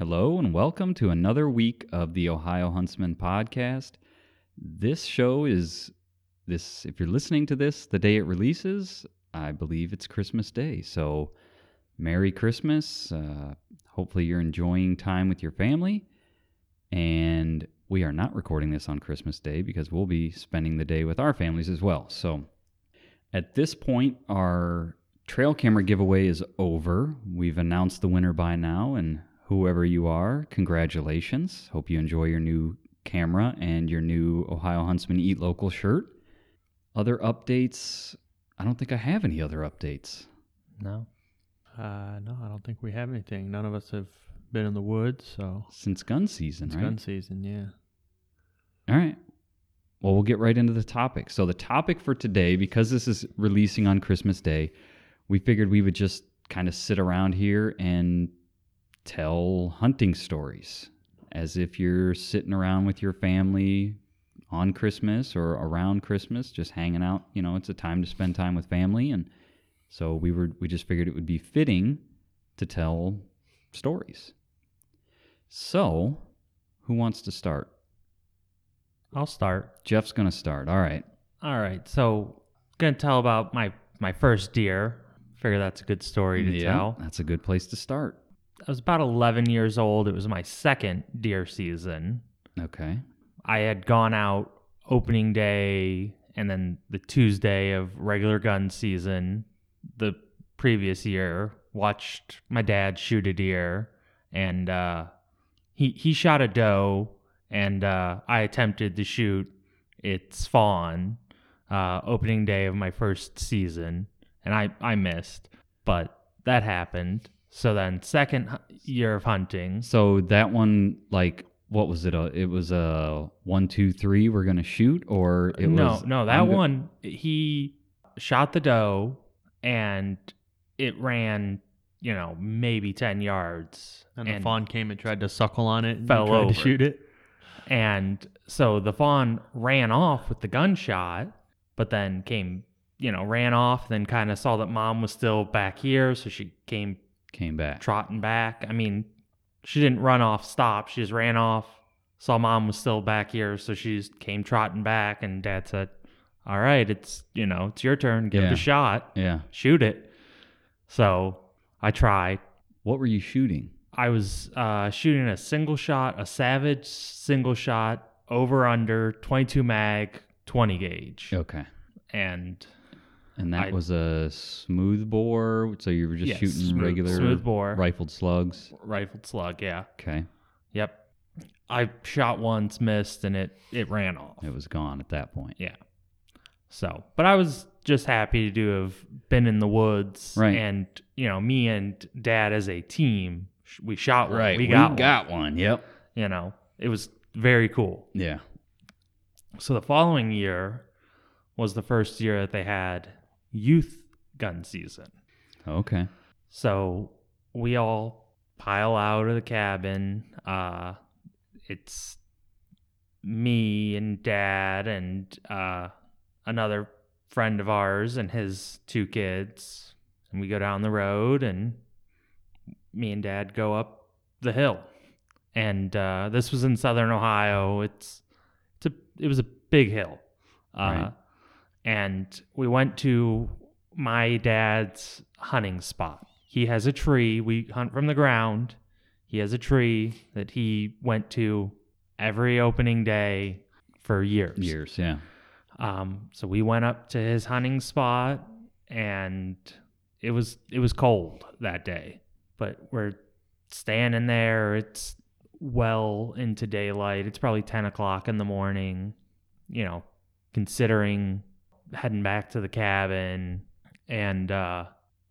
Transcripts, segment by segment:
Hello and welcome to another week of the Ohio Huntsman podcast. This show is this if you're listening to this the day it releases, I believe it's Christmas Day. So Merry Christmas. Uh, hopefully you're enjoying time with your family. And we are not recording this on Christmas Day because we'll be spending the day with our families as well. So at this point, our trail camera giveaway is over. We've announced the winner by now, and whoever you are, congratulations. Hope you enjoy your new camera and your new Ohio Huntsman Eat Local shirt. Other updates, I don't think I have any other updates. No. Uh, no, I don't think we have anything. None of us have been in the woods, so Since gun season, it's right? gun season. Yeah. All right. Well, we'll get right into the topic. So, the topic for today, because this is releasing on Christmas Day, we figured we would just kind of sit around here and tell hunting stories as if you're sitting around with your family on Christmas or around Christmas, just hanging out. You know, it's a time to spend time with family. And so, we were, we just figured it would be fitting to tell stories. So, who wants to start? I'll start. Jeff's going to start. All right. All right. So, gonna tell about my my first deer. Figure that's a good story to Yeah, tell. That's a good place to start. I was about 11 years old. It was my second deer season. Okay. I had gone out opening day and then the Tuesday of regular gun season the previous year. Watched my dad shoot a deer, and uh, he he shot a doe, and uh, I attempted to shoot its fawn. Uh, opening day of my first season, and I I missed, but that happened. So then, second year of hunting, So that one, like, what was it? A, it was a one, two, three. We're gonna shoot, or it no, was no, that I'm go- one he shot the doe and it ran, you know, maybe ten yards, And, the fawn came and tried to suckle on it and Fell tried over. to shoot it. and so the fawn ran off with the gunshot, but then came, you know, ran off. Then kind of saw that mom was still back here, so she came came back. trotting back. I mean, she didn't run off, stop. She just ran off. Saw mom was still back here, so she just came trotting back. And dad said, "All right, it's you know, it's your turn. Give it a shot. Yeah. Shoot it." So I tried. What were you shooting? I was uh, shooting a single shot, a Savage single shot, over under 22 mag, 20 gauge, Okay. and And that I- was a smooth bore. So you were just Yes, shooting smooth- regular smooth bore. rifled slugs. rifled slug. Yeah. Okay. Yep. I shot once, missed, and it it ran off. It was gone at that point. Yeah. So, but I was just happy to have been in the woods, Right. And you know, me and Dad as a team, we shot one. Right. We got, one, one. Yep. You know, it was very cool. Yeah. So the following year was the first year that they had youth gun season. Okay. So we all pile out of the cabin. Uh, it's me and dad and uh, another friend of ours and his two kids. And we go down the road and me and dad go up the hill. And uh, this was in southern Ohio. It's it's a it was a big hill. Uh, Right. And we went to my dad's hunting spot. He has a tree. We hunt from the ground. He has a tree that he went to every opening day for years. Years. Yeah. Um, so we went up to his hunting spot, and it was it was cold that day. But we're standing there. It's well into daylight. It's probably ten o'clock in the morning. You know, considering heading back to the cabin, and uh,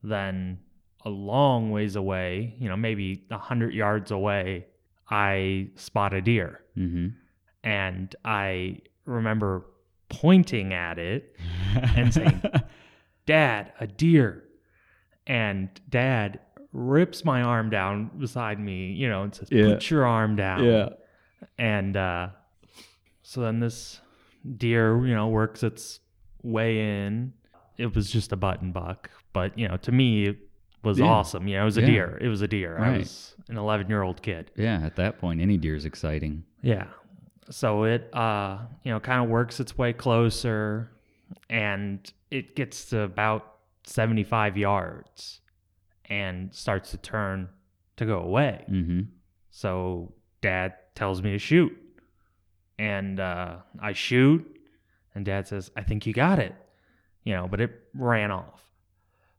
then a long ways away, you know, maybe a hundred yards away, I spot a deer Mm-hmm. and I remember pointing at it and saying, Dad, a deer. And dad rips my arm down beside me, you know, and says, Yeah. Put your arm down. Yeah. And uh, so then this deer, you know, works its way in. It was just a button buck, but you know, to me, it was Yeah. awesome. You know, it was a Yeah. deer. It was a deer. I was an 11 year old kid. Yeah, at that point, any deer is exciting. Yeah. So it uh you know kind of works its way closer and it gets to about 75 yards and starts to turn to go away. Mm-hmm. So dad tells me to shoot. And uh I shoot and dad says, "I think you got it." You know, but it ran off.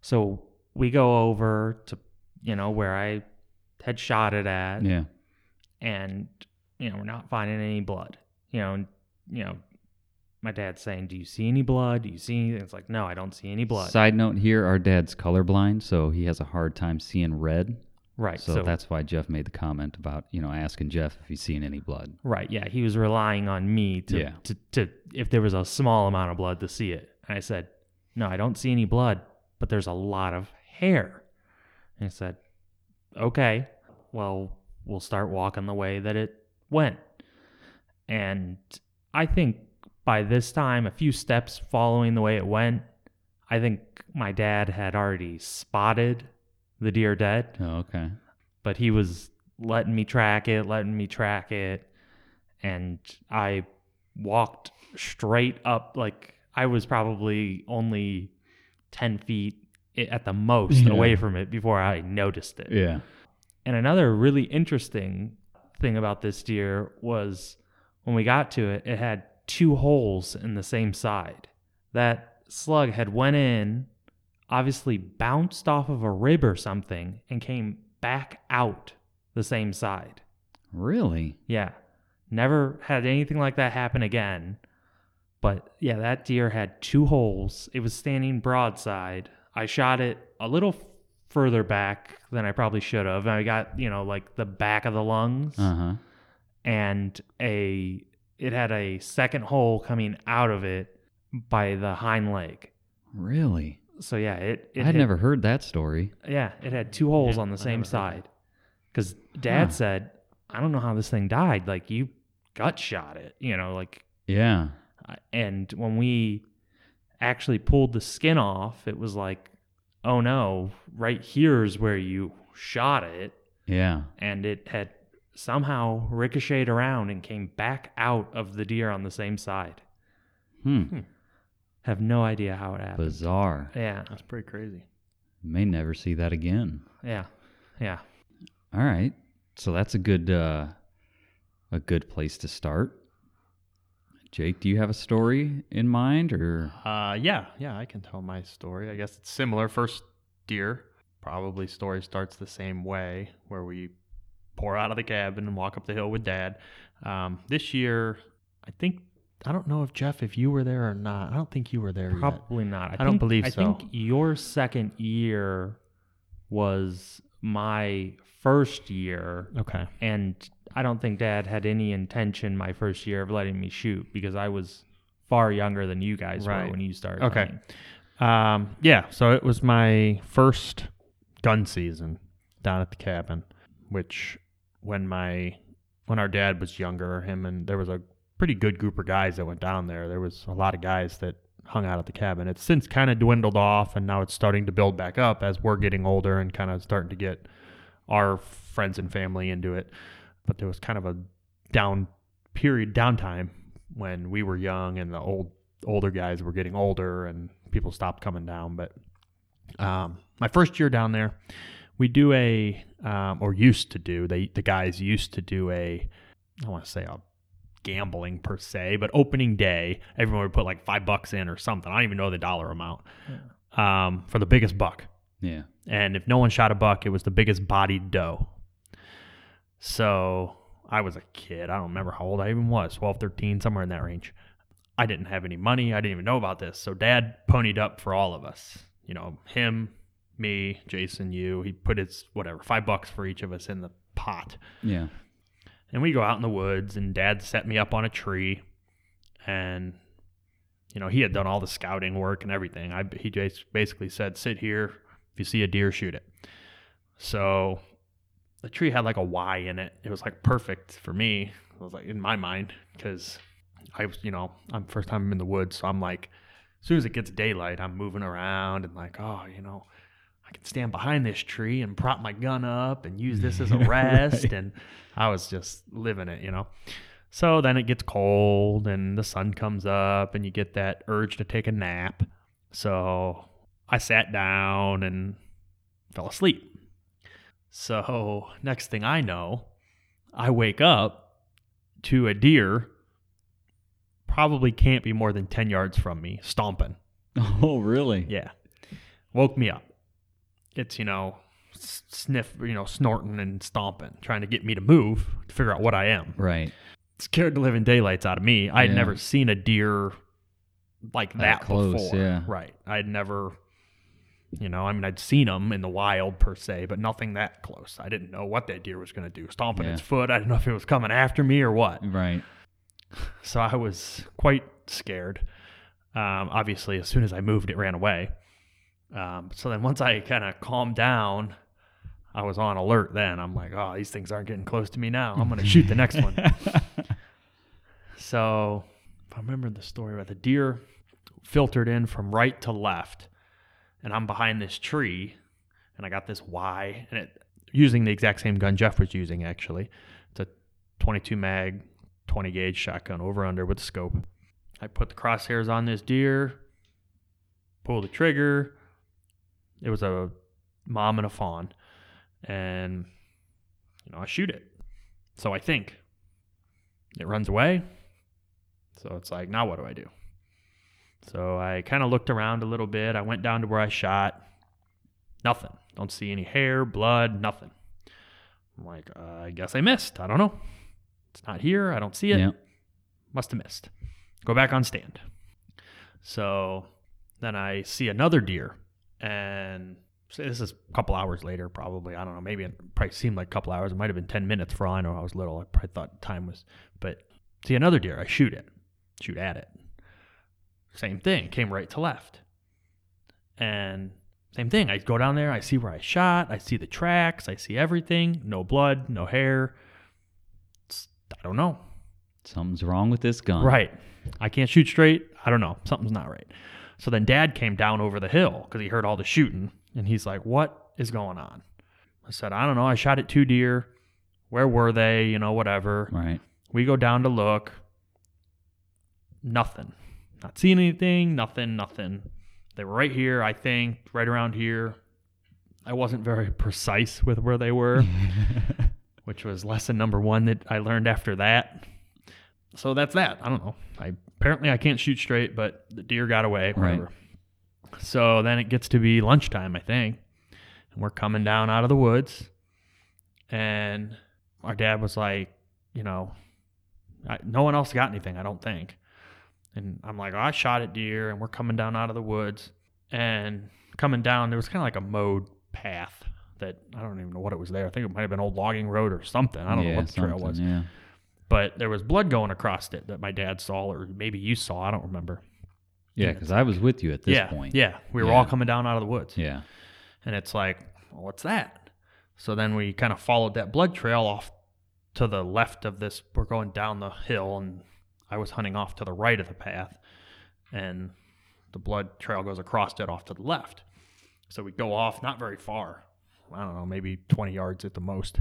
So we go over to you know where I had shot it at Yeah. and you know we're not finding any blood you know and you know my dad's saying do you see any blood do you see anything it's like no i don't see any blood Side note here: our dad's colorblind, so he has a hard time seeing red. Right So, so, that's why Jeff made the comment about you know asking Jeff if he's seen any blood. right yeah he was relying on me to, Yeah. to to if there was a small amount of blood to see it and i said no i don't see any blood but there's a lot of hair and he said okay well we'll start walking the way that it went and i think by this time a few steps following the way it went i think my dad had already spotted the deer dead Oh, okay. but he was letting me track it, letting me track it, and I walked straight up. Like I was probably only ten feet at the most Yeah. away from it before I noticed it. Yeah. And another really interesting thing about this deer was when we got to it, it had two holes in the same side. That slug had went in, obviously bounced off of a rib or something, and came back out the same side. Really? Yeah. Never had anything like that happen again. But yeah, that deer had two holes. It was standing broadside. I shot it a little further back than I probably should have. I got, you know, like the back of the lungs Uh huh. and a it had a second hole coming out of it by the hind leg. Really? So yeah, it, it I'd hit- never heard that story. yeah, it had two holes Yeah, on the I same side. Because dad Huh. said, I don't know how this thing died. Like, you gut shot it, you know, like, Yeah. And when we actually pulled the skin off, it was like, oh no, right here's where you shot it. Yeah. And it had somehow ricocheted around and came back out of the deer on the same side. Hmm. Have no idea how it happened. Bizarre. Yeah, That's pretty crazy. May never see that again. yeah, yeah. All right. So that's a good uh a good place to start. Jake, do you have a story in mind or Uh, yeah, yeah, I can tell my story. I guess it's similar. First deer, probably story starts the same way, where we pour out of the cabin and walk up the hill with dad. Um, this year, I think I don't know if Jeff, if you were there or not. I don't think you were there. yet. Probably not. I, I don't believe I so. I think your second year was my first year, Okay. and I don't think Dad had any intention my first year of letting me shoot because I was far younger than you guys were when you started. Okay. Um, yeah, so it was my first gun season down at the cabin, which when my when our dad was younger, him and there was a pretty good group of guys that went down there. There was a lot of guys that hung out at the cabin. It's since kind of dwindled off and now it's starting to build back up as we're getting older and kind of starting to get our friends and family into it. But there was kind of a down period downtime when we were young and the old older guys were getting older and people stopped coming down. But um, my first year down there, we do a um, or used to do they the guys used to do a I want to say a gambling per se, but opening day everyone would put like five bucks in or something. I don't even know the dollar amount um, for the biggest buck. yeah. And if no one shot a buck, it was the biggest bodied doe. So I was a kid. I don't remember how old I even was 12, 13, somewhere in that range. I didn't have any money. I didn't even know about this. So dad ponied up for all of us. You know, him, me, Jason, you. He put his, whatever, five bucks for each of us in the pot. Yeah. And we go out in the woods, and dad set me up on a tree. And, you know, he had done all the scouting work and everything. I, he basically said, sit here. If you see a deer, shoot it. So the tree had like a Y in it. It was like perfect for me. It was like in my mind because I was, you know, I'm first time I'm in the woods. So I'm like, as soon as it gets daylight, I'm moving around and like, oh, you know, I can stand behind this tree and prop my gun up and use this as a rest. Right. And I was just living it, you know. So then it gets cold and the sun comes up and you get that urge to take a nap. So I sat down and fell asleep. So next thing I know, I wake up to a deer probably can't be more than 10 yards from me stomping. Oh, really? Yeah. Woke me up. It's, you know, sniff, you know, snorting and stomping, trying to get me to move to figure out what I am. Right. Scared the living daylights out of me. I had Yeah. never seen a deer like That that, close, before. yeah. Right. I'd never, you know, I mean, I'd seen them in the wild per se, but nothing that close. I didn't know what that deer was going to do. Stomping Yeah. its foot. I didn't know if it was coming after me or what. Right. So I was quite scared. Um, obviously, as soon as I moved, it ran away. Um, so then once I kind of calmed down, I was on alert then. I'm like, oh, these things aren't getting close to me now. I'm going to shoot the next one. So if I remember the story right, the deer filtered in from right to left, and I'm behind this tree, and I got this Y, and it using the exact same gun Jeff was using actually. It's a 22 mag, 20 gauge shotgun over under with the scope. I put the crosshairs on this deer, pull the trigger. It was a mom and a fawn, and you know I shoot it. So I think it runs away. So it's like, now what do I do? So I kind of looked around a little bit. I went down to where I shot. Nothing. Don't see any hair, blood, nothing. I'm like, uh, I guess I missed. I don't know. It's not here. I don't see it. Yeah. Must have missed. Go back on stand. So then I see another deer, and so this is a couple hours later, probably. I don't know. Maybe it probably seemed like a couple hours. It might have been 10 minutes for all I know. I was little. I probably thought time was, but see another deer. I shoot it, shoot at it. Same thing. Came right to left. And same thing. I go down there. I see where I shot. I see the tracks. I see everything. No blood, no hair. It's, I don't know. Something's wrong with this gun. Right. I can't shoot straight. I don't know. Something's not right. So then dad came down over the hill because he heard all the shooting and he's like, What is going on? I said, I don't know. I shot at two deer. Where were they? You know, whatever. Right. We go down to look. Nothing. Not seeing anything. Nothing. Nothing. They were right here, I think, right around here. I wasn't very precise with where they were, which was lesson number one that I learned after that. So that's that. I don't know. I apparently I can't shoot straight, but the deer got away. Whatever. So then it gets to be lunchtime, I think, and we're coming down out of the woods, and our dad was like, you know, I, no one else got anything, I don't think. And I'm like, oh, I shot at deer, and we're coming down out of the woods, and coming down, there was kind of like a mowed path that I don't even know what it was there. I think it might have been old logging road or something. I don't yeah, know what the trail was, Yeah. But there was blood going across it that my dad saw, or maybe you saw. I don't remember. Yeah, because I was with you at this yeah, point. yeah, we were Yeah. all coming down out of the woods. Yeah. And it's like, well, what's that? So then we kind of followed that blood trail off to the left of this. We're going down the hill, and I was hunting off to the right of the path, and the blood trail goes across it off to the left. So we go off not very far. I don't know, maybe 20 yards at the most,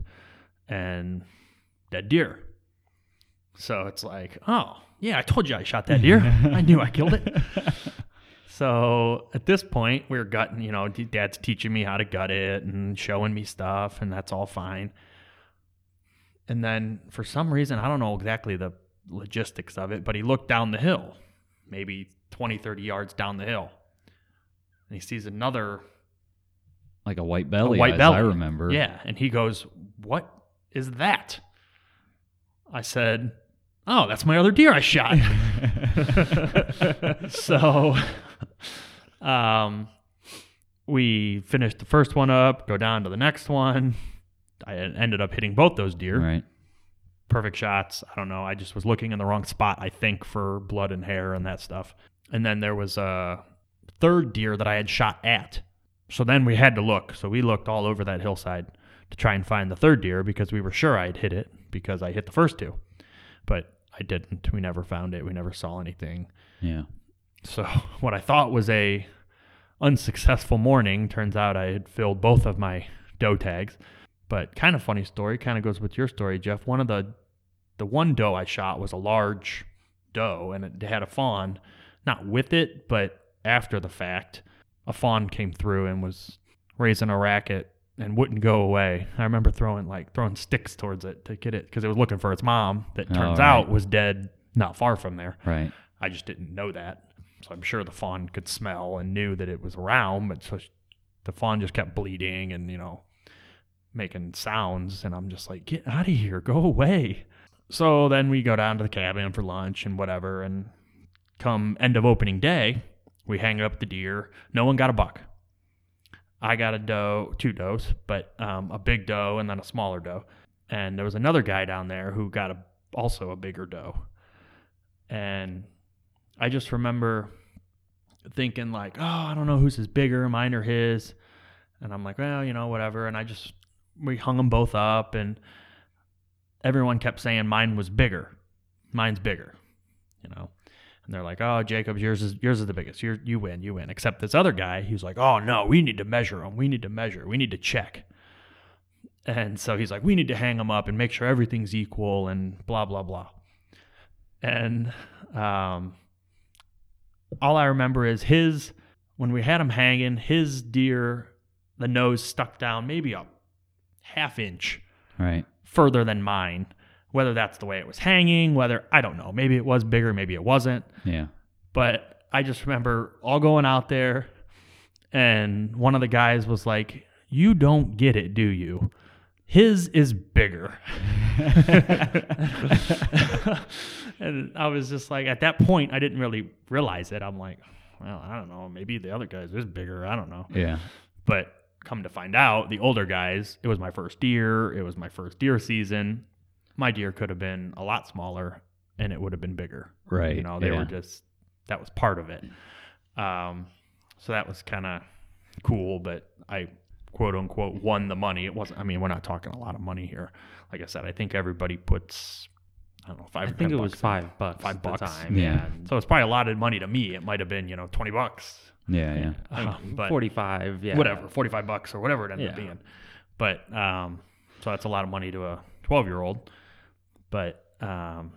and dead deer. So it's like, oh, yeah, I told you I shot that deer. I knew I killed it. So at this point, we are gutting, you know, dad's teaching me how to gut it and showing me stuff, and that's all fine. And then for some reason, I don't know exactly the logistics of it, but he looked down the hill, maybe 20, 30 yards down the hill. And he sees another Like a white belly, white as belly. I remember. Yeah. And he goes, What is that? I said, Oh, that's my other deer I shot. so um we finished the first one up, go down to the next one. I ended up hitting both those deer. Right. Perfect shots. I don't know. I just was looking in the wrong spot, I think, for blood and hair and that stuff. And then there was a third deer that I had shot at. So then we had to look. So we looked all over that hillside to try and find the third deer because we were sure I'd hit it because I hit the first two. But I didn't. We never found it. We never saw anything. Yeah. So what I thought was a unsuccessful morning. Turns out I had filled both of my doe tags. But kind of funny story, kind of goes with your story, Jeff. One of the the one doe I shot was a large doe and it had a fawn, not with it, but after the fact. A fawn came through and was raising a racket and wouldn't go away. I remember throwing like throwing sticks towards it to get it because it was looking for its mom that Oh, turns right. out was dead not far from there. Right. I just didn't know that. So I'm sure the fawn could smell and knew that it was around, but so sh- the fawn just kept bleating and, you know, making sounds. And I'm just like, get out of here, go away. So then we go down to the cabin for lunch and whatever. And come end of opening day, we hang up the deer. No one got a buck. I got a doe, two does, but um, a big doe and then a smaller doe. And there was another guy down there who got a, also a bigger doe. And I just remember thinking like, oh, I don't know whose is bigger, mine or his. And I'm like, well, you know, whatever. And I just we hung them both up, and everyone kept saying mine was bigger, mine's bigger, you know. And they're like, oh, Jacobs, yours is yours is the biggest. You you win, you win. Except this other guy, he was like, oh no, we need to measure them. We need to measure. We need to check. And so he's like, we need to hang them up and make sure everything's equal and blah blah blah. And um, all I remember is his when we had him hanging, his deer, the nose stuck down maybe a half inch Right. further than mine. Whether that's the way it was hanging, whether I don't know, maybe it was bigger, maybe it wasn't. Yeah. But I just remember all going out there, and one of the guys was like, "You don't get it, do you? His is bigger." and I was just like, at that point, I didn't really realize it. I'm like, well, I don't know, maybe the other guy's is bigger. I don't know. Yeah. But come to find out, the older guys, it was my first deer. It was my first deer season. My deer could have been a lot smaller and it would have been bigger. Right. You know, they yeah. were just, that was part of it. Um, so that was kind of cool, but I quote unquote won the money. It wasn't, I mean, we're not talking a lot of money here. Like I said, I think everybody puts, I don't know, five I think it was bucks in. five bucks. Five at the bucks. time. Yeah. Yeah. So it's probably a lot of money to me. It might have been, you know, 20 bucks. Yeah. Yeah. Uh, but Forty-five. Yeah. whatever, 45 bucks or whatever it ended up being. But um, so that's a lot of money to a 12 year old. But um,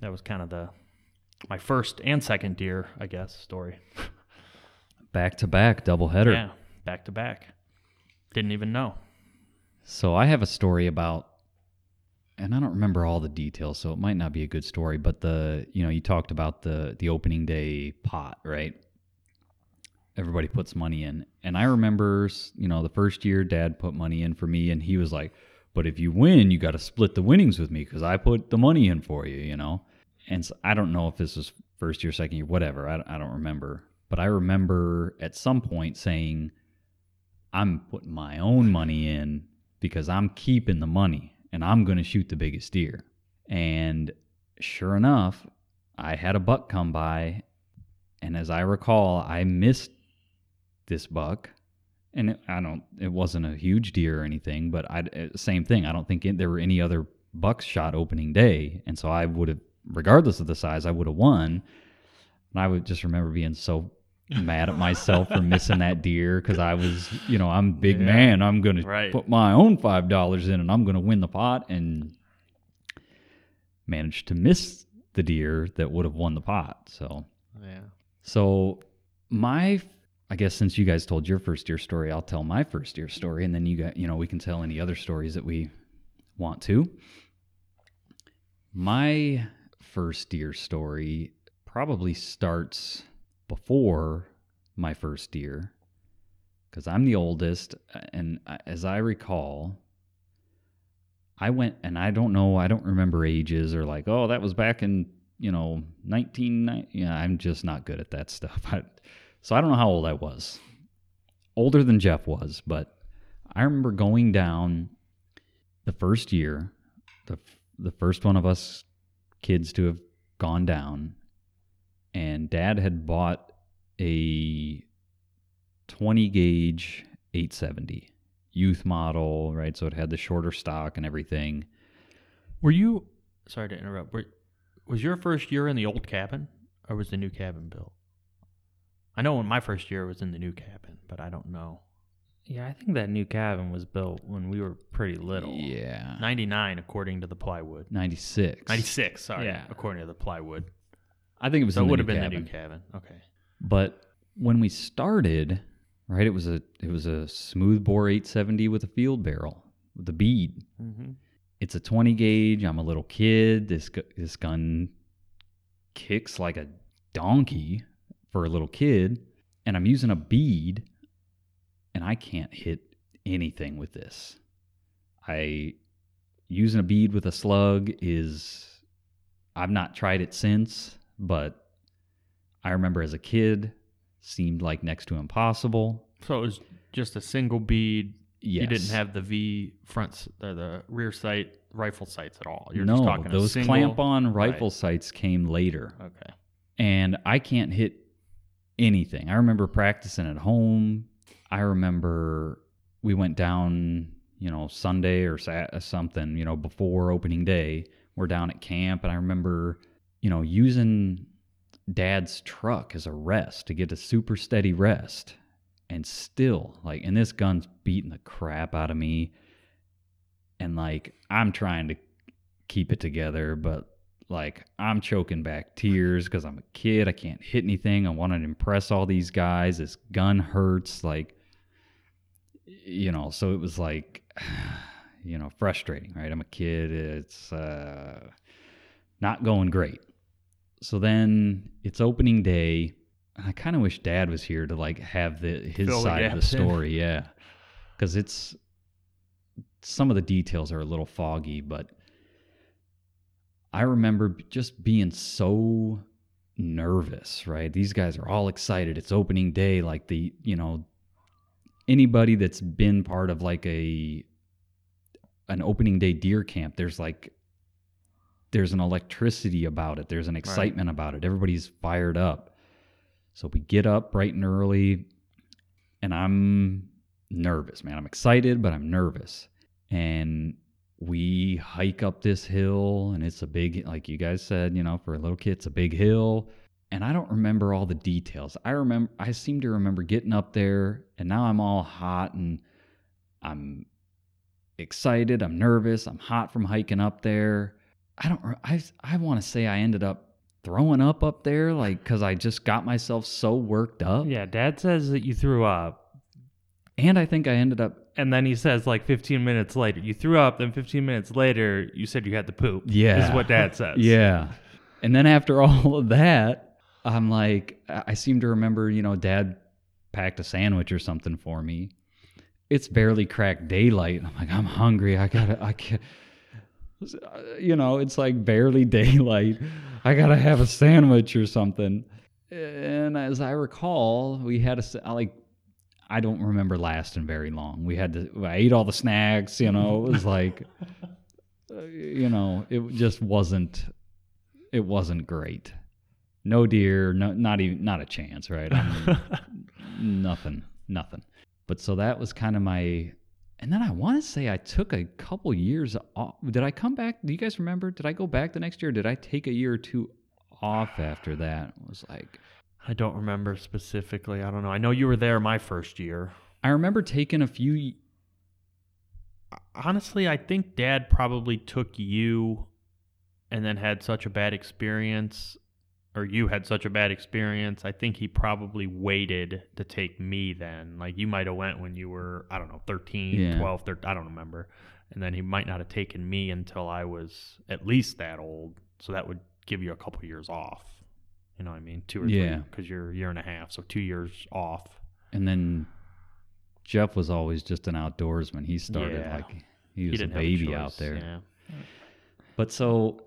that was kind of the my first and second deer, I guess, story. Back to back double header. Yeah, back to back. Didn't even know. So I have a story about, and I don't remember all the details, so it might not be a good story. But the, you know, you talked about the the opening day pot, right? Everybody puts money in, and I remember, you know, the first year Dad put money in for me, and he was like, "But if you win, you got to split the winnings with me because I put the money in for you," you know. And so I don't know if this was first year, second year, whatever. I, I don't remember, but I remember at some point saying, I'm putting my own money in because I'm keeping the money and I'm going to shoot the biggest deer. And sure enough, I had a buck come by. And as I recall, I missed this buck. And it, I don't, it wasn't a huge deer or anything, but I, uh, same thing. I don't think it, there were any other bucks shot opening day. And so I would have, regardless of the size, I would have won. And I would just remember being so mad at myself for missing that deer because I was, you know, I'm a big Yeah. man. I'm going to Right. put my own five dollars in, and I'm going to win the pot, and managed to miss the deer that would have won the pot. So, Yeah. so my, I guess since you guys told your first year story, I'll tell my first year story, and then you got, you know, we can tell any other stories that we want to. My first year story probably starts before my first year because I'm the oldest. And as I recall, I went and I don't know, I don't remember ages or like, oh, that was back in, you know, 1990. Yeah, I'm just not good at that stuff. I, so I don't know how old I was. Older than Jeff was, but I remember going down the first year, the the first one of us kids to have gone down, and Dad had bought a 20 gauge 870 youth model, right? So it had the shorter stock and everything. Were you, sorry to interrupt, were, was your first year in the old cabin or was the new cabin built? I know when my first year was in the new cabin, but I don't know. Yeah, I think that new cabin was built when we were pretty little. Yeah. 99 according to the plywood. 96. 96, sorry. Yeah. According to the plywood. I think it was So in it the would new have been cabin. the new cabin. Okay. But when we started, right, it was a it was a smooth bore 870 with a field barrel with a bead. Mm-hmm. It's a 20 gauge. I'm a little kid. This gu- this gun kicks like a donkey for a little kid, and I'm using a bead, and I can't hit anything with this. I using a bead with a slug is I've not tried it since, but I remember as a kid seemed like next to impossible. So it was just a single bead. Yes. You didn't have the V front, or the rear sight rifle sights at all. You're no, just talking those single- clamp-on rifle Right. sights came later. Okay. and I can't hit anything. I remember practicing at home. I remember we went down, you know, Sunday or uh, something, you know, before opening day. We're down at camp, and I remember, you know, using dad's truck as a rest to get a super steady rest. And still, like, and this gun's beating the crap out of me. And, like, I'm trying to keep it together, but like I'm choking back tears because I'm a kid. I can't hit anything. I want to impress all these guys. This gun hurts. Like, you know, so it was like, you know, frustrating, right? I'm a kid. It's uh, not going great. So then it's opening day. I kind of wish Dad was here to like have the his Fill the side of the gaps in. story, yeah, because it's some of the details are a little foggy, but I remember just being so nervous, right? These guys are all excited. It's opening day. Like the, you know, anybody that's been part of like a, an opening day deer camp, there's like, there's an electricity about it. There's an excitement about it. Everybody's fired up. So we get up bright and early and I'm nervous, man. I'm excited, but I'm nervous. And we hike up this hill and it's a big like you guys said you know for a little kid it's a big hill. And i don't remember all the details. I remember i seem to remember getting up there and now i'm all hot and i'm excited i'm nervous i'm hot from hiking up there. I don't i i want to say i ended up throwing up up there like cuz i just got myself so worked up. Yeah, Dad says that you threw up, and i think i ended up and then he says like 15 minutes later you threw up. Then 15 minutes later you said you had to poop. Yeah. This is what Dad says. Yeah. And then after all of that, I'm like, I I seem to remember, you know, dad packed a sandwich or something for me. It's barely cracked daylight. I'm like, I'm hungry. I gotta, I can't, you know, it's like barely daylight. I gotta have a sandwich or something. And as I recall, we had a, like, I don't remember lasting very long. We had to, I ate all the snacks, you know, it was like, uh, you know, it just wasn't it wasn't great. No deer, no not even not a chance, right? I mean, nothing, nothing. But so that was kind of my and then I want to say I took a couple years off. Did I come back? Do you guys remember? Did I go back the next year? Or did I take a year or two off after that? It was like I don't remember specifically. I don't know. I know you were there my first year. I remember taking a few Honestly, I think dad probably took you and then had such a bad experience or you had such a bad experience. I think he probably waited to take me then. Like you might have went when you were, I don't know, 13, Yeah. 12, 13, I don't remember. And then he might not have taken me until I was at least that old. So that would give you a couple years off. You know what I mean? Two or Yeah. three because you're a year and a half, so 2 years off. and then Jeff was always just an outdoorsman. He started Yeah. like he He was a baby choice, out there. Yeah. But so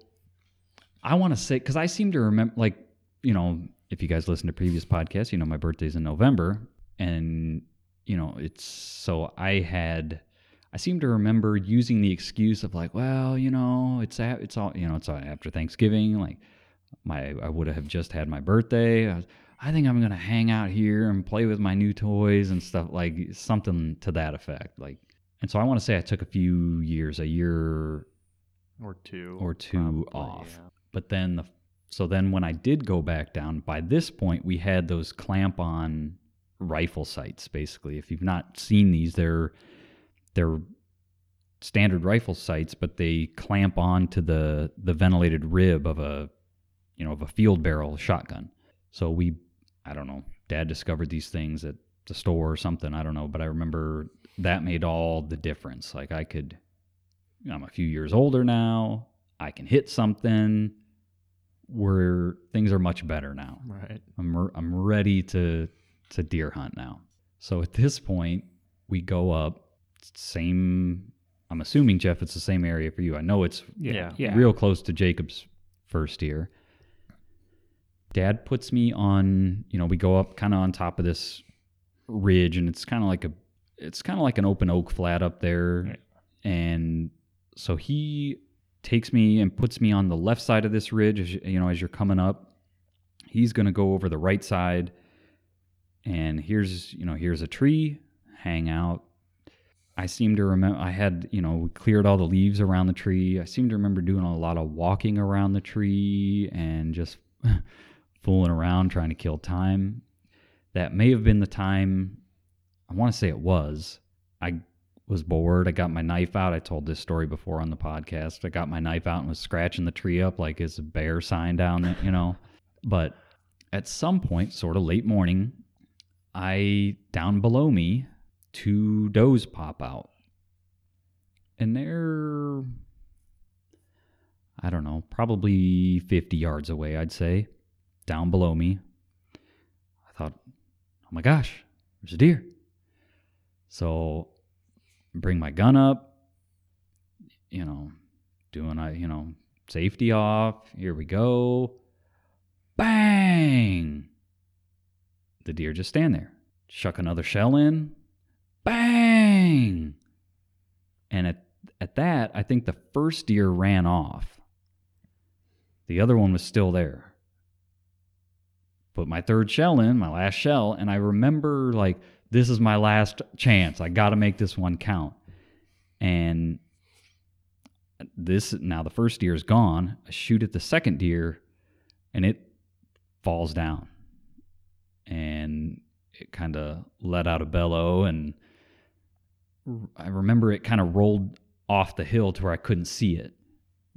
I want to say because I seem to remember, like you know, if you guys listen to previous podcasts, you know my birthday's in November, and you know it's so I had. I seem to remember using the excuse of like, well, you know, it's a, it's all you know, it's all after Thanksgiving. Like my, I would have just had my birthday. I, was, I think I'm gonna hang out here and play with my new toys and stuff like something to that effect. Like, and so I want to say I took a few years, a year Or two. Or two probably, off. yeah. but then the So then when I did go back down, by this point we had those clamp on rifle sights basically. If you've not seen these, they're they're standard rifle sights, but they clamp on to the the ventilated rib of a you know of a field barrel shotgun. So we I don't know, dad discovered these things at the store or something, I don't know, but I remember that made all the difference. Like I could I'm a few years older now. I can hit something where things are much better now. Right. I'm re- I'm ready to to deer hunt now. So at this point, we go up same. I'm assuming Jeff, it's the same area for you. I know it's Yeah. Yeah. real close to Jacob's first deer. Dad puts me on. You know, we go up kind of on top of this ridge, and it's kind of like a it's kind of like an open oak flat up there, Right. and so he takes me and puts me on the left side of this ridge. As you, know, as you're coming up, he's going to go over the right side, and here's you know here's a tree, hang out. I seem to remember I had you know cleared all the leaves around the tree. I seem to remember doing a lot of walking around the tree and just fooling around trying to kill time. That may have been the time. I want to say it was. I was bored. I got my knife out. I told this story before on the podcast. I got my knife out and was scratching the tree up like it's a bear sign down there, you know. But at some point, sort of late morning, I down below me, two does pop out. And they're I don't know, probably 50 yards away, I'd say, down below me. I thought, "Oh my gosh, there's a deer." So bring my gun up, you know, doing I, you know, safety off. Here we go. Bang! The deer just stand there. Shuck another shell in. Bang! And at at that, I think the first deer ran off. The other one was still there. Put my third shell in, my last shell, and I remember like this is my last chance. I got to make this one count. And this now the first deer is gone. I shoot at the second deer and it falls down. And it kind of let out a bellow and I remember it kind of rolled off the hill to where I couldn't see it.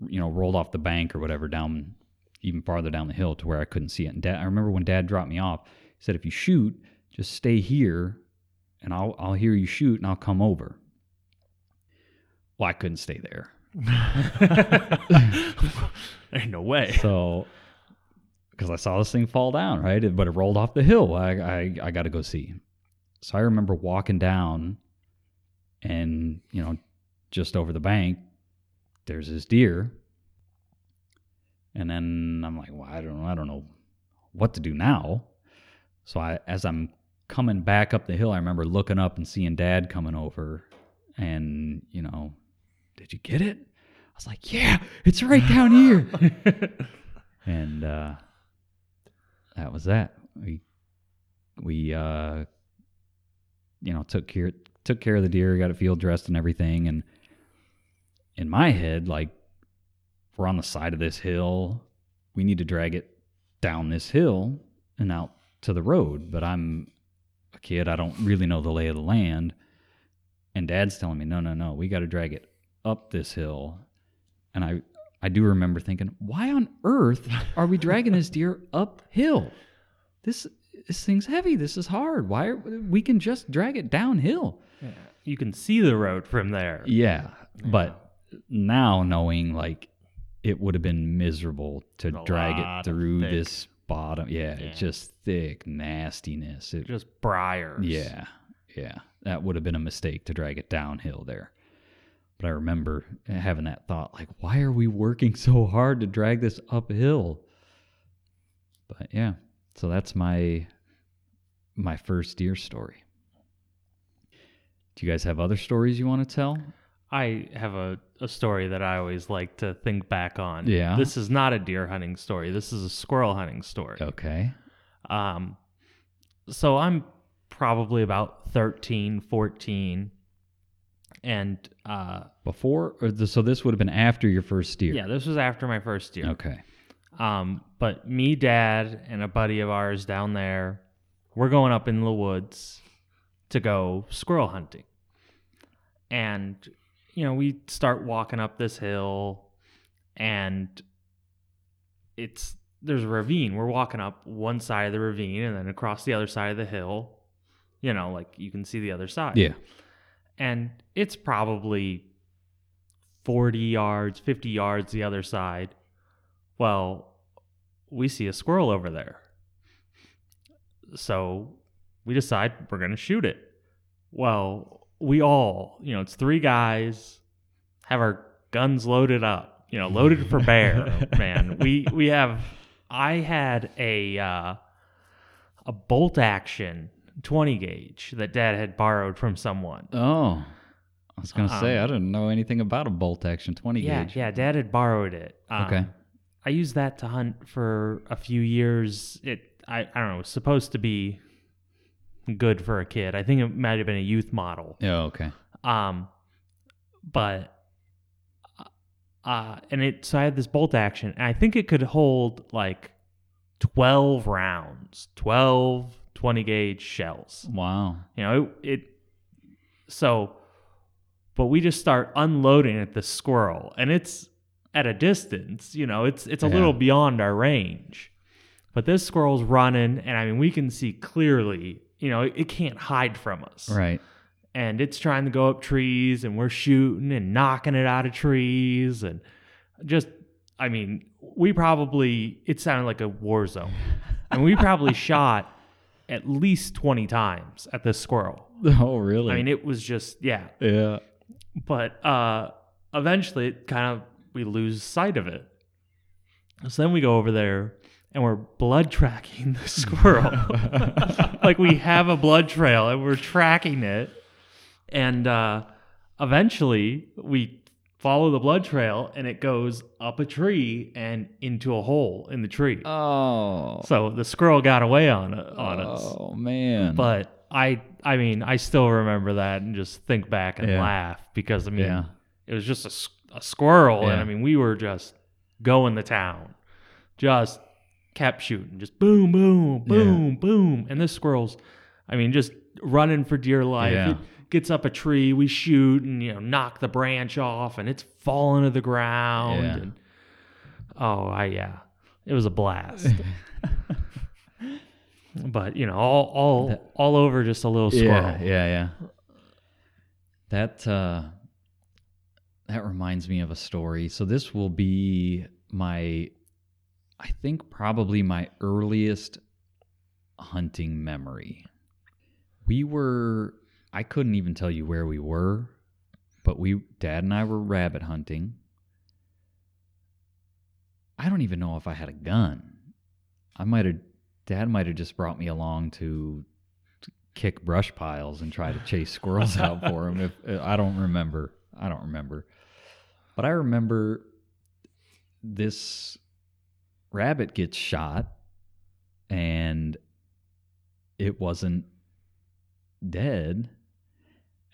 You know, rolled off the bank or whatever down even farther down the hill to where I couldn't see it. And dad, I remember when dad dropped me off, he said if you shoot, just stay here and I'll I'll hear you shoot and I'll come over. Well, I couldn't stay there. Ain't no way. So because I saw this thing fall down, right? But it rolled off the hill. I I, I got to go see. So I remember walking down, and you know, just over the bank, there's this deer. And then I'm like, well, I don't know, I don't know what to do now. So I, as I'm coming back up the hill, I remember looking up and seeing Dad coming over, and you know, did you get it? I was like, yeah, it's right down here and uh, that was that. We we uh, you know took care took care of the deer, got it field dressed and everything. And in my head, like we're on the side of this hill, we need to drag it down this hill and out to the road. But I'm a kid; I don't really know the lay of the land. And Dad's telling me, no, no, no, we got to drag it up this hill. And I I do remember thinking, why on earth are we dragging this deer uphill? This this thing's heavy. This is hard. Why are, we can just drag it downhill? You can see the road from there. Yeah, but now knowing like it would have been miserable to A drag it through this bottom. Yeah, Yeah. it's just thick nastiness. It, Just briars. yeah, yeah, that would have been a mistake to drag it downhill there. But I remember having that thought, like, why are we working so hard to drag this uphill? But yeah, so that's my my first deer story. Do you guys have other stories you want to tell? I have a, a story that I always like to think back on. Yeah? This is not a deer hunting story. This is a squirrel hunting story. Okay. Um, so I'm probably about 13, 14. And uh, Before or the, so this would have been after your first deer. yeah, this was after my first deer. Okay. Um, but me, dad, and a buddy of ours down there, we're going up in the woods to go squirrel hunting. And, you know, we start walking up this hill and it's there's a ravine. We're walking up one side of the ravine and then across the other side of the hill. You know, like you can see the other side. Yeah. And it's probably 40 yards, 50 yards the other side. Well, we see a squirrel over there. So we decide we're going to shoot it. Well, we all, you know, it's three guys, have our guns loaded up, you know, loaded for bear, man. We we have I had a uh, a bolt action 20 gauge that dad had borrowed from someone. Oh, I was gonna say Um, I didn't know anything about a bolt action twenty Yeah, gauge. yeah, dad had borrowed it. Um, Okay. I used that to hunt for a few years. It I, I don't know, it was supposed to be good for a kid. I think it might have been a youth model. Yeah. Okay. Um but uh and it so I had this bolt action and I think it could hold like 12 rounds, 12 20 gauge shells. Wow. You know, it, it so but we just start unloading at the squirrel and it's at a distance, you know, it's it's a Yeah. little beyond our range. But this squirrel's running and I mean we can see clearly, you know, it, it can't hide from us. Right. And it's trying to go up trees and we're shooting and knocking it out of trees and just I mean, we probably it sounded like a war zone. And we probably shot at least 20 times at this squirrel. Oh, really? I mean, it was just yeah. yeah. But uh eventually it kind of we lose sight of it. So then we go over there and we're blood tracking the squirrel. like we have a blood trail and we're tracking it. And uh eventually we follow the blood trail and it goes up a tree and into a hole in the tree. Oh. so the squirrel got away on on us. Oh man. But I I mean, I still remember that and just think back and Yeah. laugh because I mean, Yeah. it was just a, a squirrel and I mean, we were just going to town. Just kept shooting, just boom boom boom boom and this squirrel's I mean, just running for dear life. Yeah. It gets up a tree, we shoot and you know, knock the branch off and it's falling to the ground Yeah. and oh, I yeah. It was a blast. but, you know, all all That- all over just a little squirrel. Yeah, yeah, yeah. That uh that reminds me of a story. So this will be my I think probably my earliest hunting memory. We were I couldn't even tell you where we were, but we dad and I were rabbit hunting. I don't even know if I had a gun. I might have dad might have just brought me along to kick brush piles and try to chase squirrels out for him. If uh, I don't remember, I don't remember, but I remember this rabbit gets shot, and it wasn't dead.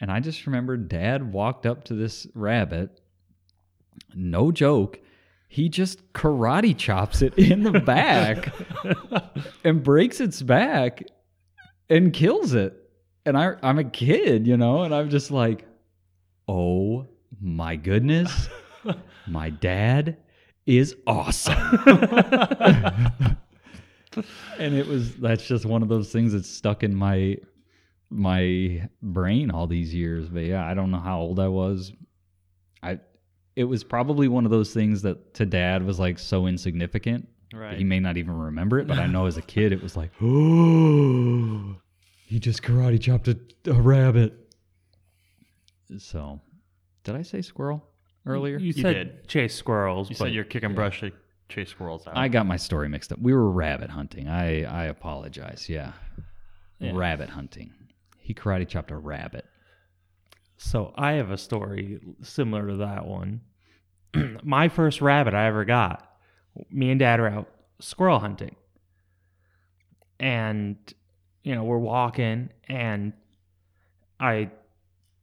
And I just remember Dad walked up to this rabbit. No joke. He just karate chops it in the back and breaks its back and kills it. And I, I'm a kid, you know, and I'm just like, oh my goodness, my dad is awesome. and it was, that's just one of those things that's stuck in my, my brain all these years. But yeah, I don't know how old I was. I, it was probably one of those things that to dad was like so insignificant Right. he may not even remember it, but I know as a kid it was like, oh, he just karate chopped a, a rabbit. So, did I say squirrel earlier? You said did. chase squirrels. You but said you're kicking brush to chase squirrels out. I got my story mixed up. We were rabbit hunting. I I apologize. Yeah, Yeah. rabbit hunting. He karate chopped a rabbit. So I have a story similar to that one. My first rabbit I ever got, me and dad are out squirrel hunting. And, you know, we're walking and I,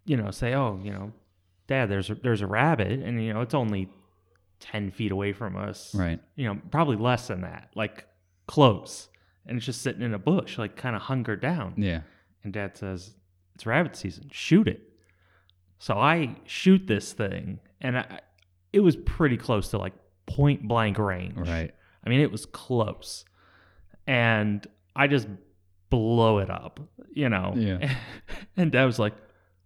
you know, say, oh, you know, dad, there's a, there's a rabbit. And, you know, it's only 10 feet away from us. Right. You know, probably less than that, like close. And it's just sitting in a bush, like kind of hunkered down. Yeah. And dad says, It's rabbit season, shoot it. So I shoot this thing, and I, it was pretty close to like point blank range. Right. I mean, it was close. And I just blow it up, you know? Yeah. And dad was like,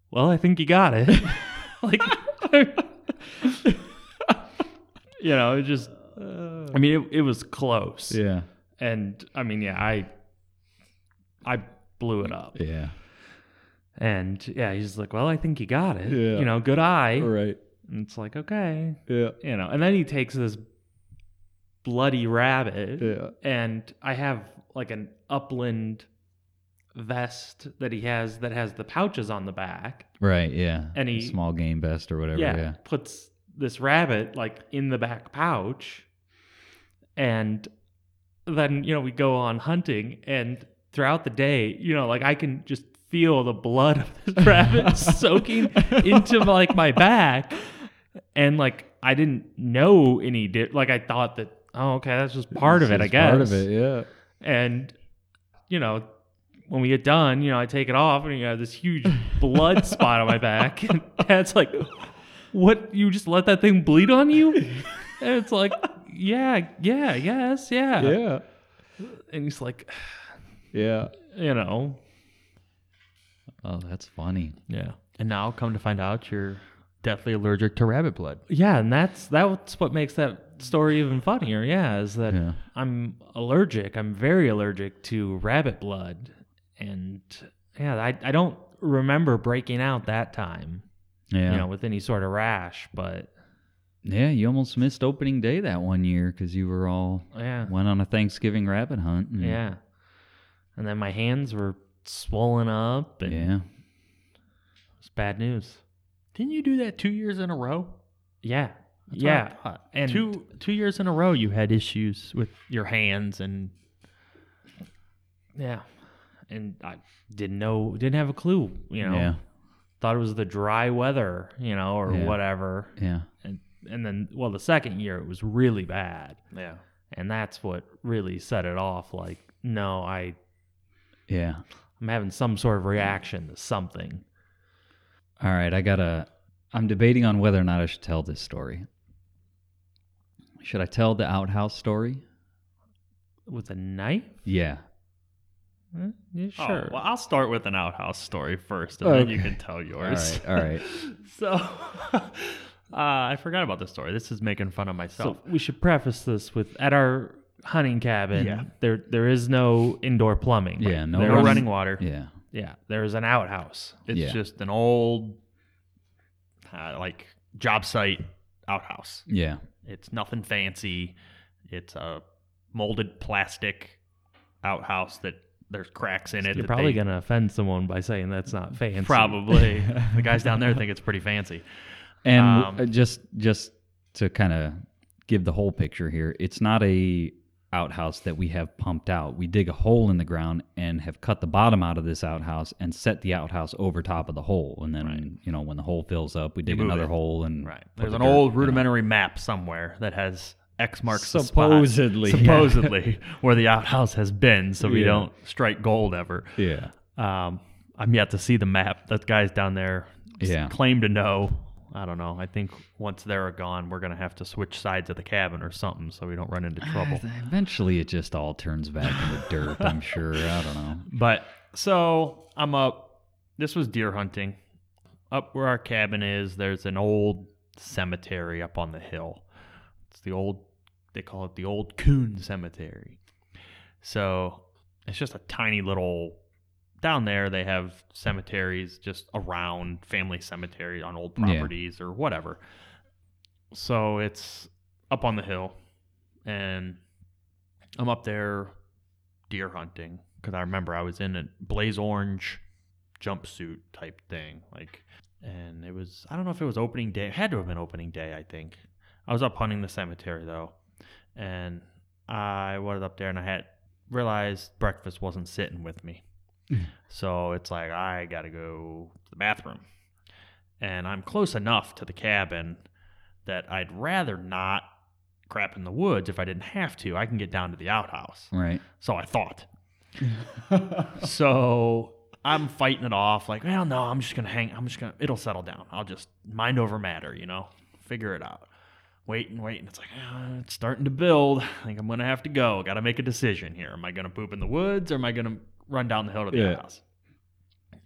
Well, I think you got it. like, you know, it just, I mean, it, it was close. Yeah. And I mean, yeah, I, I blew it up. Yeah. And yeah, he's like, Well, I think you got it. Yeah. You know, good eye. Right. And it's like, Okay. Yeah. You know, and then he takes this bloody rabbit Yeah. and I have like an upland vest that he has that has the pouches on the back. Right. Yeah. And he- small game vest or whatever. yeah, Yeah. puts this rabbit like in the back pouch. And then, you know, we go on hunting and throughout the day, you know, like I can just feel the blood of this rabbit soaking into like my back. And like I didn't know any di- like I thought that oh okay, that's just part of This it, I guess. Part of it. Yeah. And you know, when we get done, you know, I take it off and you have this huge blood spot on my back. And dad's like, What you just let that thing bleed on you? And it's like, Yeah, yeah, yes, yeah. Yeah. And he's like, Yeah. you know. Oh, that's funny. Yeah. And now come to find out you're deathly allergic to rabbit blood. Yeah, and that's that's what makes that story even funnier. Yeah, is that Yeah. I'm allergic. I'm very allergic to rabbit blood, and yeah, I I don't remember breaking out that time. Yeah. You know, with any sort of rash, but yeah. You almost missed opening day that one year because you were all yeah, went on a Thanksgiving rabbit hunt. and- yeah. And then my hands were swollen up, and Yeah. it's bad news. Didn't you do that two years in a row? Yeah, That's what I yeah. And- two two years in a row, you had issues with your hands and Yeah. And I didn't know, didn't have a clue, you know. Yeah. Thought it was the dry weather, you know, or Yeah. whatever. Yeah. And and then well the second year it was really bad. yeah. And that's what really set it off like no, I Yeah. I'm having some sort of reaction to something. All right, I gotta. I'm debating on whether or not I should tell this story. Should I tell the outhouse story? With a knife? Yeah. Eh, yeah, Oh, sure. well, I'll start with an outhouse story first, and then you can tell yours. right. All right. So, uh, I forgot about the story. This is making fun of myself. So we should preface this with at our hunting cabin, Yeah. there there is no indoor plumbing. Yeah, no There no running- running water. Yeah. Yeah, there is an outhouse. It's Yeah. just an old, uh, like job site outhouse. Yeah. It's nothing fancy. It's a molded plastic outhouse that there's cracks in it. You're probably they- gonna offend someone by saying that's not fancy. probably the guys down there think it's pretty fancy. And Um, uh, just just to kind of give the whole picture here, it's not a outhouse that we have pumped out. We dig a hole in the ground and have cut the bottom out of this outhouse and set the outhouse over top of the hole. And then Right. you know when the hole fills up, we dig another it. hole and Right. There's the an dirt, old you know. rudimentary map somewhere that has X marks the spot. Supposedly, yeah. supposedly where the outhouse has been, so we Yeah. don't strike gold ever. Yeah. Um, I'm yet to see the map. That guys down there Yeah. claim to know. I don't know. I think once they're gone, we're gonna have to switch sides of the cabin or something, so we don't run into trouble. Eventually, it just all turns back into dirt. I'm sure. I don't know. But so I'm up. This was deer hunting. Up where our cabin is, there's an old cemetery up on the hill. It's the old, they call it the old coon cemetery. So it's just a tiny little. Down there, they have cemeteries just around family cemetery on old Yeah. properties or whatever. So it's up on the hill, and I'm up there deer hunting because I remember I was in a blaze orange jumpsuit type thing, like, and it was I don't know if it was opening day. It had to have been opening day, I think. I was up hunting the cemetery though, and I was up there and I had realized breakfast wasn't sitting with me, hmm. so it's like I gotta go to the bathroom, and I'm close enough to the cabin that I'd rather not crap in the woods if I didn't have to. I can get down to the outhouse. Right. So I thought. so I'm fighting it off, like, well, no, I'm just gonna hang. I'm just gonna. It'll settle down. I'll just mind over matter, you know, figure it out. Wait and wait, and it's like ah, it's starting to build. I think I'm gonna have to go. Got to make a decision here. Am I gonna poop in the woods or am I gonna run down the hill to the Yeah. house?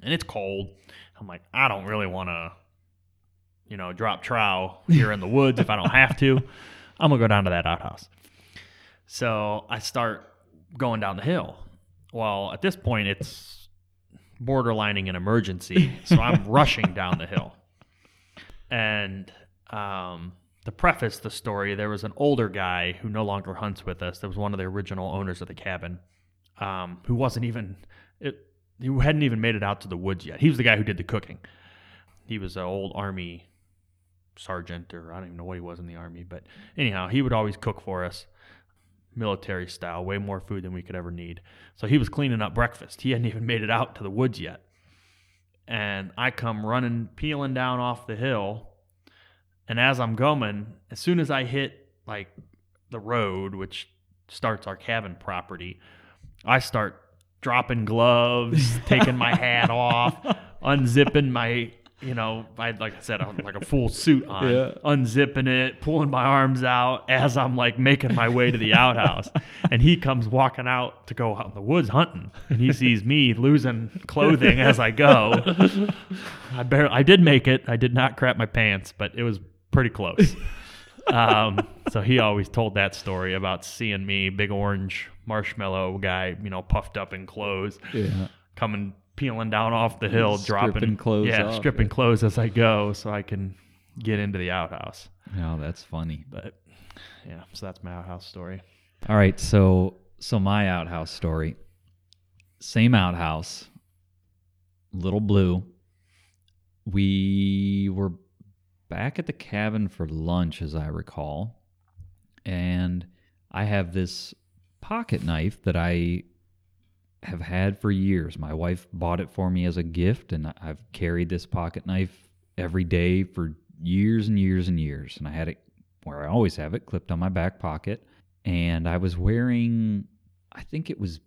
And it's cold. I'm like, I don't really want to, you know, drop trow here in the woods if I don't have to. I'm gonna go down to that outhouse. So I start going down the hill. Well, at this point, it's borderlining an emergency, so I'm rushing down the hill. And um, to preface the story, there was an older guy who no longer hunts with us. That was one of the original owners of the cabin, um, who wasn't even it, who hadn't even made it out to the woods yet. He was the guy who did the cooking. He was an old army sergeant, or I don't even know what he was in the army, but anyhow, he would always cook for us military style, way more food than we could ever need. So he was cleaning up breakfast. He hadn't even made it out to the woods yet. And I come running, peeling down off the hill. And as I'm going, as soon as I hit like the road, which starts our cabin property, I start dropping gloves, taking my hat off, unzipping my, you know, I like I said, I had like a full suit on, Yeah. unzipping it, pulling my arms out as I'm like making my way to the outhouse. and he comes walking out to go out in the woods hunting, and he sees me losing clothing as I go. I barely, I did make it. I did not crap my pants, but it was pretty close. um, so he always told that story about seeing me, big orange marshmallow guy, you know, puffed up in clothes, Yeah. coming peeling down off the hill, Stripping dropping clothes yeah, off, stripping yeah. clothes as I go, so I can get into the outhouse. Oh, that's funny. But yeah, so that's my outhouse story. All right, so so my outhouse story. Same outhouse. Little blue. We were back at the cabin for lunch as I recall. And I have this pocket knife that I have had for years. My wife bought it for me as a gift and I've carried this pocket knife every day for years and years and years. And I had it where I always have it clipped on my back pocket and I was wearing, I think it was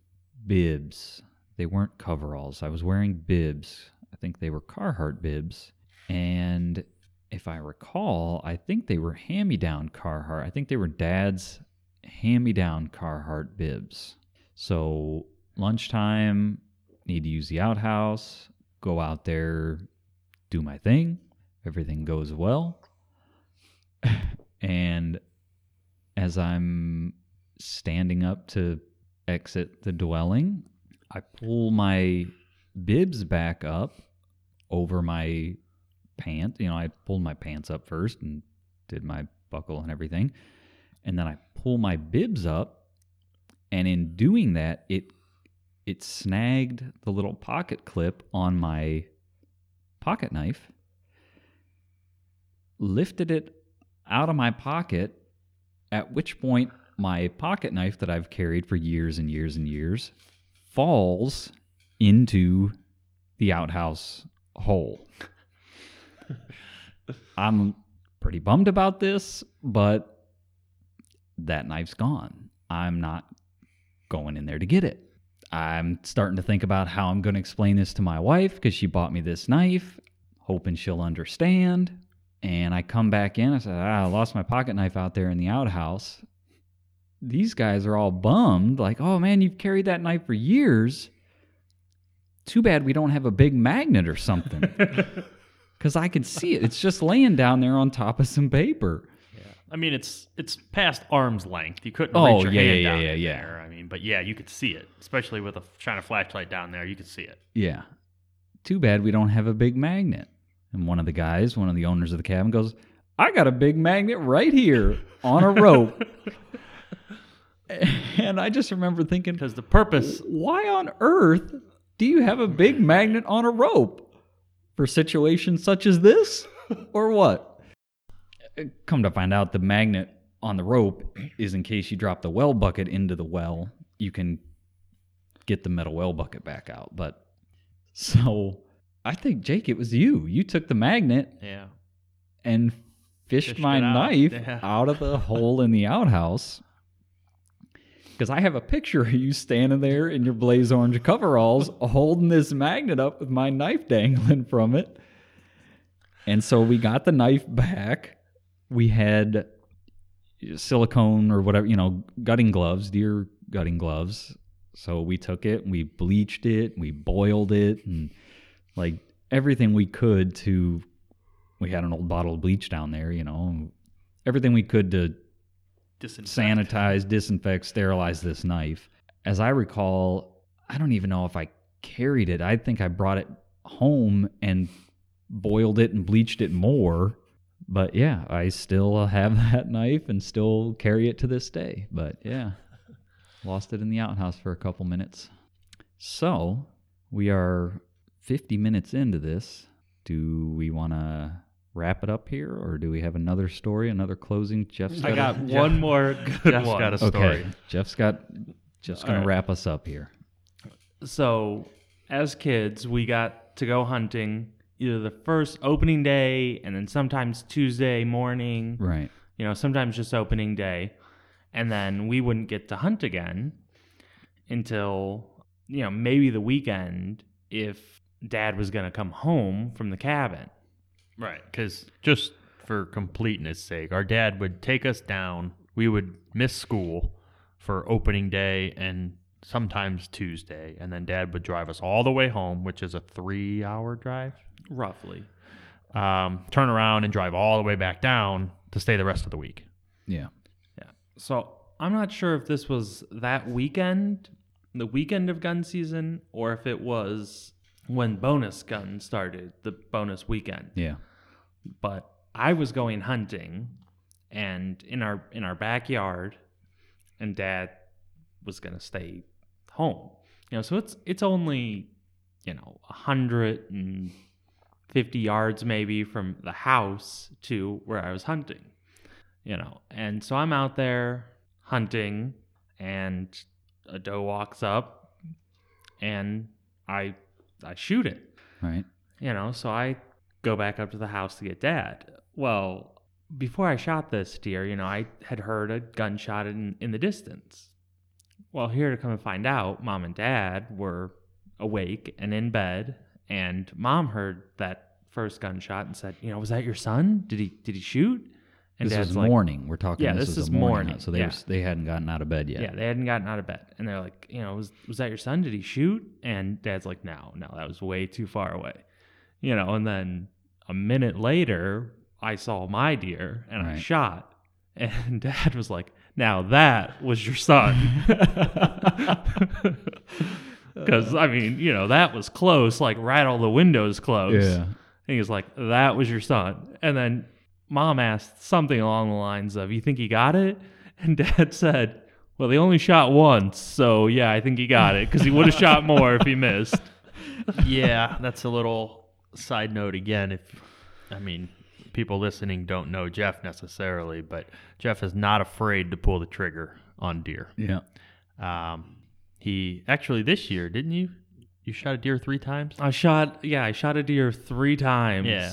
bibs. They weren't coveralls. I was wearing bibs. I think they were Carhartt bibs. And if I recall, I think they were hand me down Carhartt. I think they were dad's hand me down Carhartt bibs. So lunchtime, need to use the outhouse, go out there, do my thing. Everything goes well. and as I'm standing up to exit the dwelling, I pull my bibs back up over my pants. You know, I pulled my pants up first and did my buckle and everything. And then I pull my bibs up, and in doing that, it it snagged the little pocket clip on my pocket knife, lifted it out of my pocket, at which point my pocket knife that I've carried for years and years and years falls into the outhouse hole. I'm pretty bummed about this, but that knife's gone. I'm not going in there to get it. I'm starting to think about how I'm going to explain this to my wife because she bought me this knife, hoping she'll understand. And I come back in. I said, ah, I lost my pocket knife out there in the outhouse. These guys are all bummed, like, oh man, you've carried that knife for years. Too bad we don't have a big magnet or something. Because I can see it. It's just laying down there on top of some paper. Yeah. I mean, it's it's past arm's length. You couldn't Oh, reach your yeah, hand yeah, down yeah, yeah. there. I mean, but yeah, you could see it, especially with a shine a flashlight down there. You could see it. Yeah. Too bad we don't have a big magnet. And one of the guys, one of the owners of the cabin, goes, I got a big magnet right here on a rope. and I just remember thinking, Because the purpose, why on earth do you have a big magnet on a rope? For situations such as this? Or what? Uh, Come to find out, the magnet on the rope is in case you drop the well bucket into the well, you can get the metal well bucket back out. But so I think, Jake, it was you. You took the magnet yeah, and fished, Fished my out, knife yeah. out of the hole in the outhouse. Because I have a picture of you standing there in your blaze orange coveralls holding this magnet up with my knife dangling from it. And so we got the knife back. We had silicone or whatever, you know, gutting gloves, deer gutting gloves. So we took it, we bleached it, we boiled it, and like everything we could to. We had an old bottle of bleach down there, you know, everything we could to sanitize, disinfect, sterilize this knife. As I recall, I don't even know if I carried it. I think I brought it home and boiled it and bleached it more. But yeah, I still have that knife and still carry it to this day. But yeah, lost it in the outhouse for a couple minutes. So we are 50 minutes into this. Do we want to wrap it up here or do we have another story, another closing? Jeff's I got Jeff- one more good Jeff's one. got a story. Okay, Jeff's got Jeff's gonna All right. wrap us up here. so as kids we got to go hunting either the first opening day and then sometimes tuesday morning Right. you know sometimes just opening day and then we wouldn't get to hunt again until you know maybe the weekend if dad was going to come home from the cabin Right, because just for completeness' sake, our dad would take us down. We would miss school for opening day and sometimes Tuesday, and then dad would drive us all the way home, which is a three-hour drive. roughly Um, turn around and drive all the way back down to stay the rest of the week. Yeah. Yeah. So I'm not sure if this was that weekend, the weekend of gun season, or if it was when bonus gun started, the bonus weekend. Yeah. But I was going hunting and in our in our backyard and dad was gonna stay home. You know, so it's it's only, you know, a hundred and fifty yards maybe from the house to where I was hunting you know. And so I'm out there hunting, and a doe walks up, and I I shoot it, Right. you know. So I go back up to the house to get dad. Well, before I shot this deer, you know, I had heard a gunshot in in the distance. Well, here to come and find out, mom and dad were awake and in bed, and mom heard that first gunshot and said, "You know, was that your son? Did he did he shoot?" And this is like, morning. We're talking. Yeah, this, this is is morning. morning, So they yeah. were, they hadn't gotten out of bed yet. Yeah, they hadn't gotten out of bed, and they're like, you know, was was that your son? Did he shoot? And Dad's like, no, no, that was way too far away, you know. And then a minute later, I saw my deer and I shot, and Dad was like, now that was your son, because I mean, you know, that was close, like right all the windows closed. Yeah. And he was like, that was your son. And then mom asked something along the lines of, you think he got it? And dad said, well, they only shot once. So yeah, I think he got it because he would have shot more if he missed. yeah, that's a little side note again. If I mean, people listening don't know Jeff necessarily, but Jeff is not afraid to pull the trigger on deer. Yeah. Um, he actually this year didn't you? You shot a deer three times. I shot, yeah, I shot a deer three times. Yeah.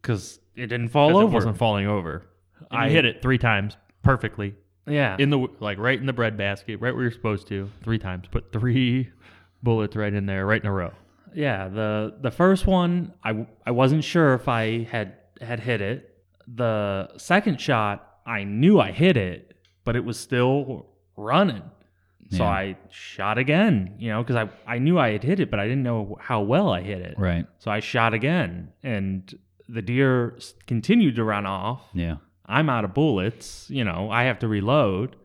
Because it didn't fall over. It wasn't falling over. I- I hit it three times perfectly yeah. in the like right in the bread basket, right where you're supposed to. Three times. Put three bullets right in there, right in a row. Yeah, the the first one I I wasn't sure if I had had hit it. The second shot I knew I hit it, but it was still running. So Yeah. I shot again, you know, because I, I knew I had hit it, but I didn't know how well I hit it. Right. So I shot again, and the deer continued to run off. Yeah. I'm out of bullets, you know, I have to reload.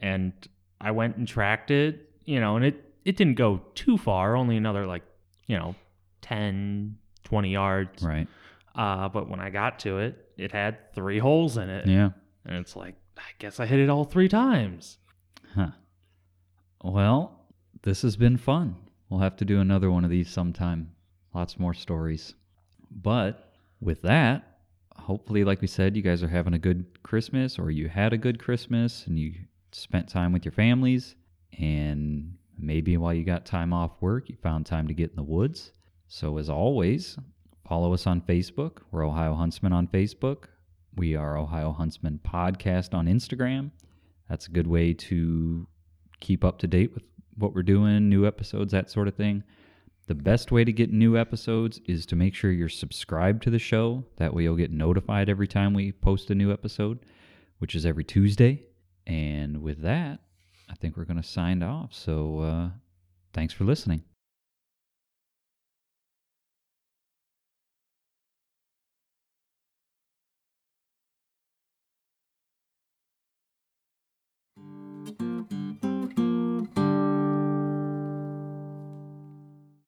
And I went and tracked it, you know, and it, it didn't go too far, only another like, you know, 10, 20 yards. Right. Uh, but when I got to it, it had three holes in it. Yeah. And it's like, I guess I hit it all three times. Huh. Well, this has been fun. We'll have to do another one of these sometime. Lots more stories. But with that, hopefully, like we said, you guys are having a good Christmas or you had a good Christmas and you spent time with your families. And maybe while you got time off work, you found time to get in the woods. So, as always, follow us on Facebook. We're Ohio Huntsman on Facebook. We are Ohio Huntsman Podcast on Instagram. That's a good way to keep up to date with what we're doing, new episodes, that sort of thing. The best way to get new episodes is to make sure you're subscribed to the show. That way you'll get notified every time we post a new episode, which is every Tuesday. And with that, I think we're going to sign off. So uh, thanks for listening.